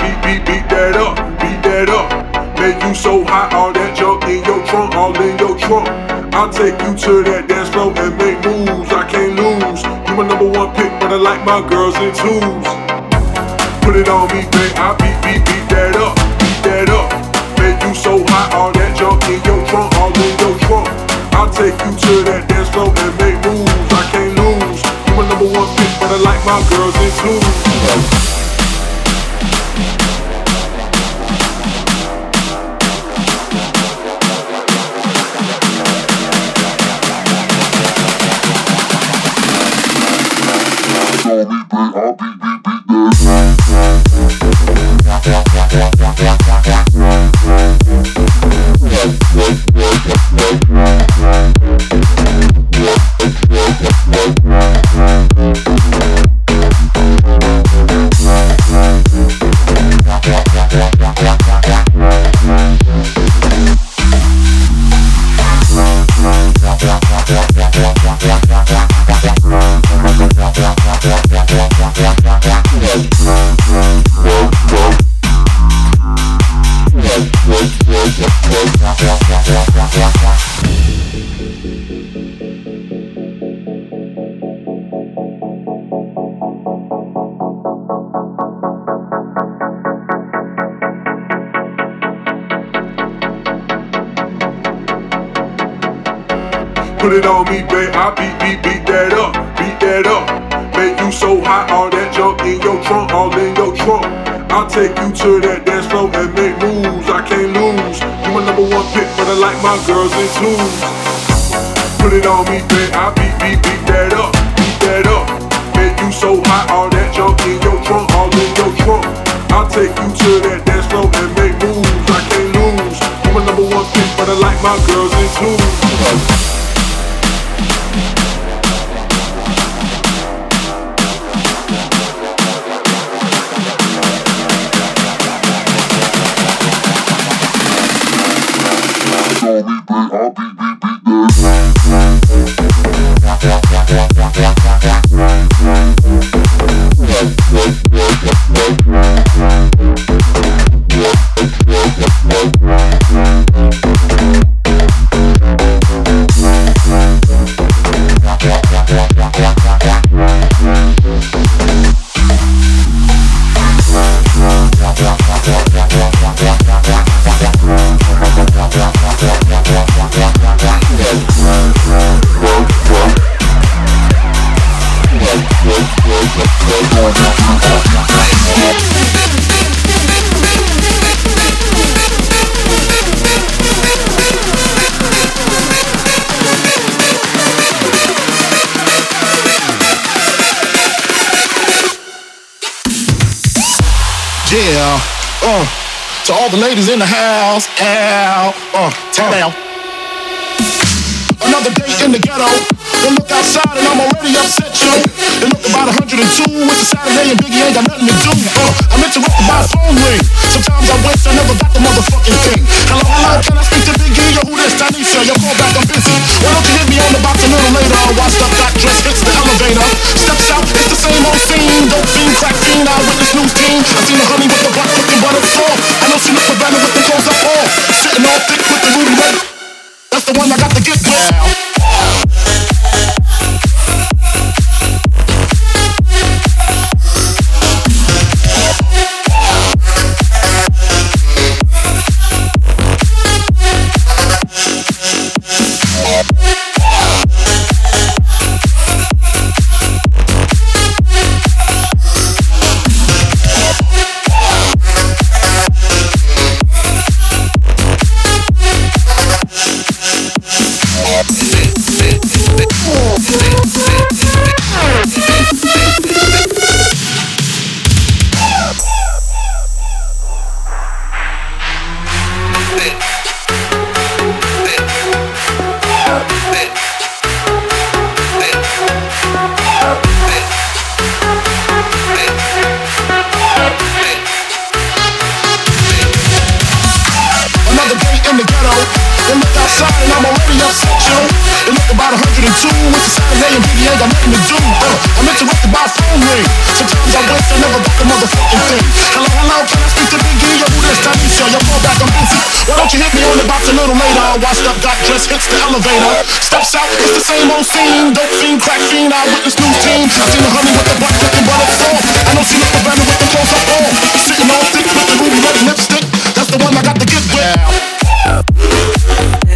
beat, beat beat that up, beat that up. Man, you so hot, all that junk in your trunk, all in your trunk. I'll take you to that dance floor and make moves. I can't lose. You my number one pick, but I like my girls in twos. Put it on me, babe. I beat, beat, beat that up, beat that up. Man, you so hot, all that junk in your trunk, all in your trunk. I'll take you to that dance floor and make moves. I can't lose. You my number one pick, but I like my girls in twos. Put like my girls in twos. Put it on me, babe. I beat, beat, beat that up, beat that up. Man, you so hot, all that junk in your trunk, all in your trunk. I'll take you to that dance floor and make moves. I can't lose. You my number one pick, but I like my girls in twos. The ladies in the house, ow, uh, turn down. Another day in the ghetto. Then look outside and I'm already upset, yo. They look about 102. It's a Saturday and Biggie ain't got nothing to do. Uh, I'm interrupted by a phone ring. Sometimes I wish I never got the motherfucking thing. Hello, hello, can I speak to Biggie? Yo, who this? Tanisha. Yo, call back, I'm busy. Why don't you hit me on the box a little later? I washed up, got dressed, hits the elevator. Steps out, it's the same old scene. Dope fiend, crack fiend, out with this new team. I seen the honey with the phone ring. Sometimes I wish I never got the motherfucking thing. Hello, hello, can I speak Mr. Biggie, yo, who this Tanisha? Yo, fall back, I'm busy. Why don't you hit me on the box a little later? Washed up, got dressed, hits the elevator. Steps out, it's the same old scene. Dope fiend, crack fiend, eyewitness news team. I seen the honey with the butt cooking, but it's soft. I know she look better with the clothes up on. Sitting all thick with the ruby red lipstick. That's the one I got to get with. She's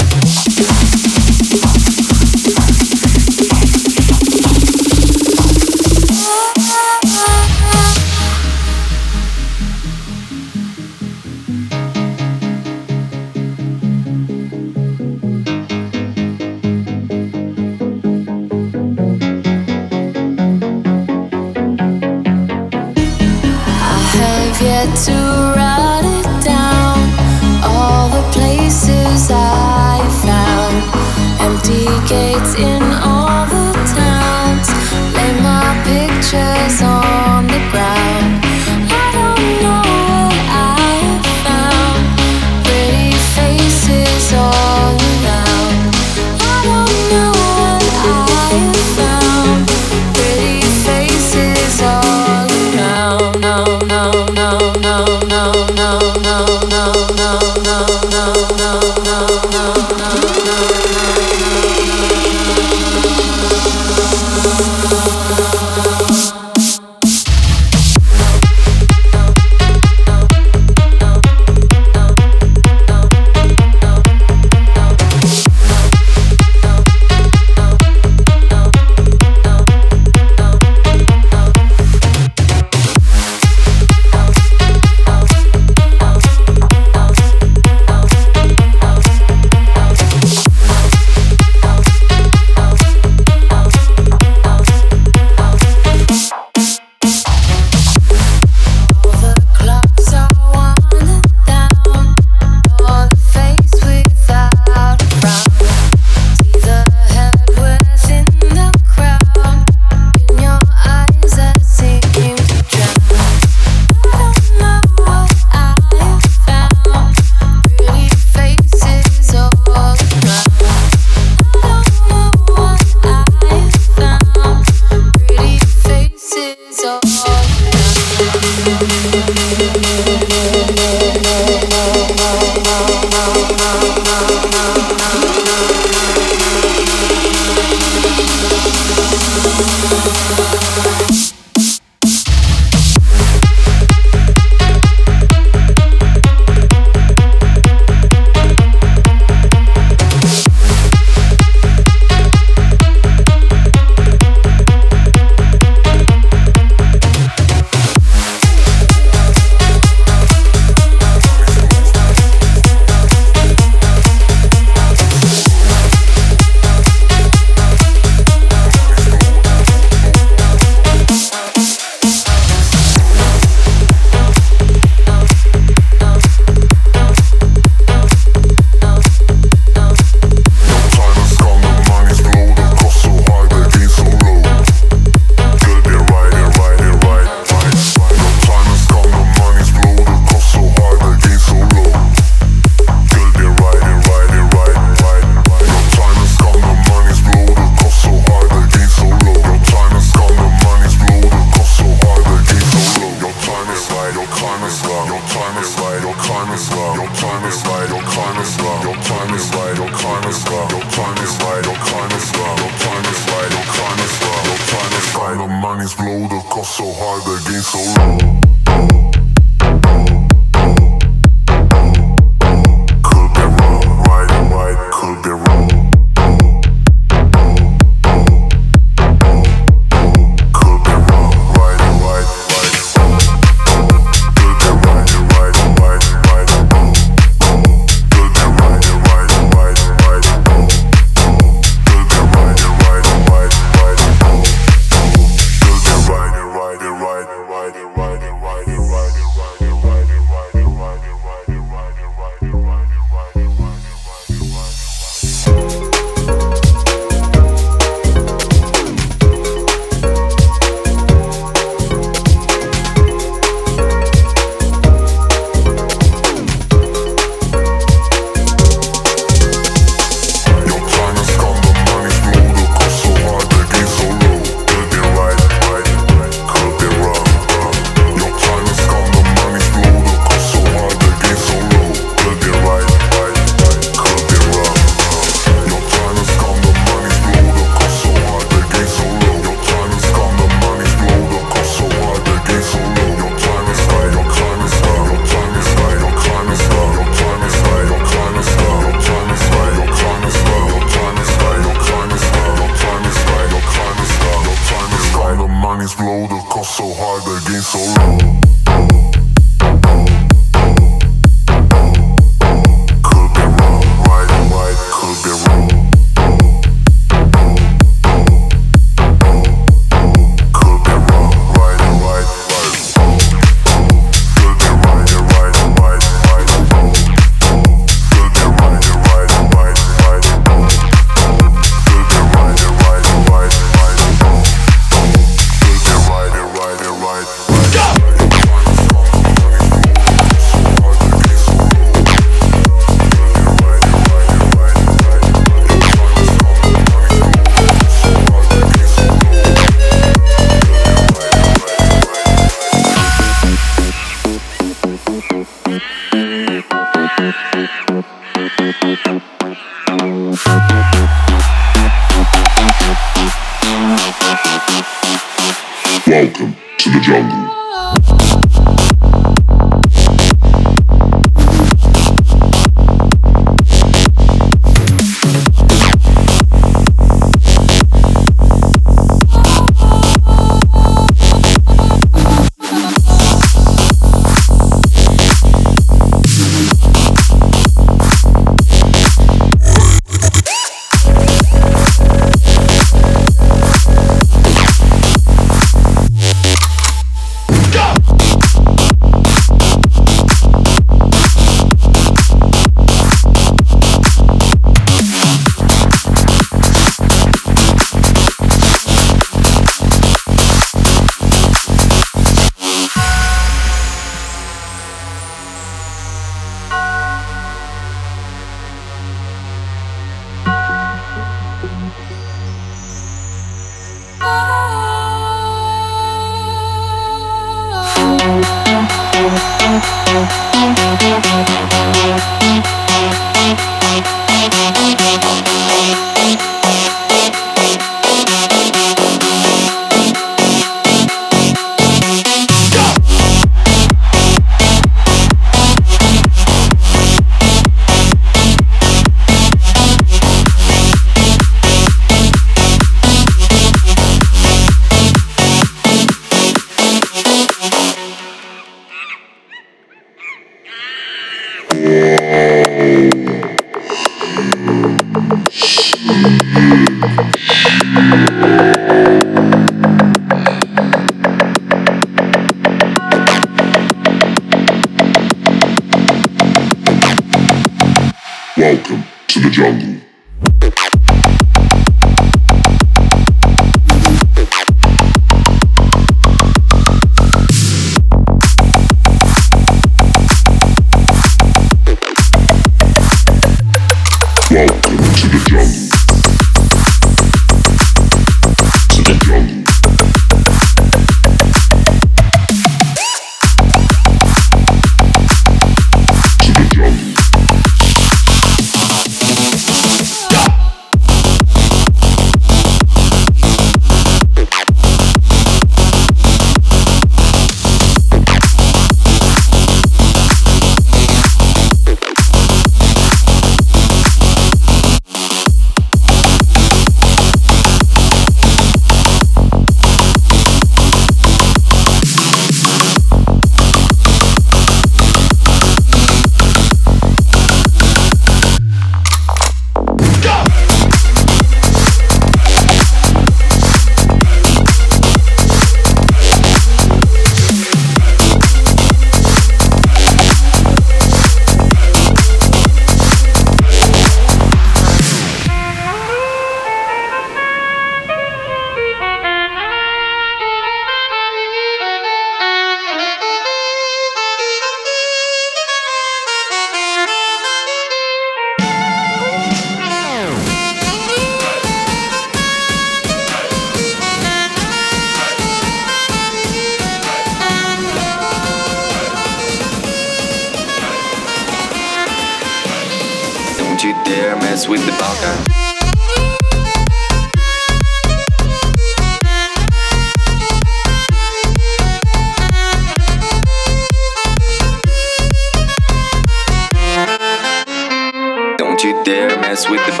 you dare mess with the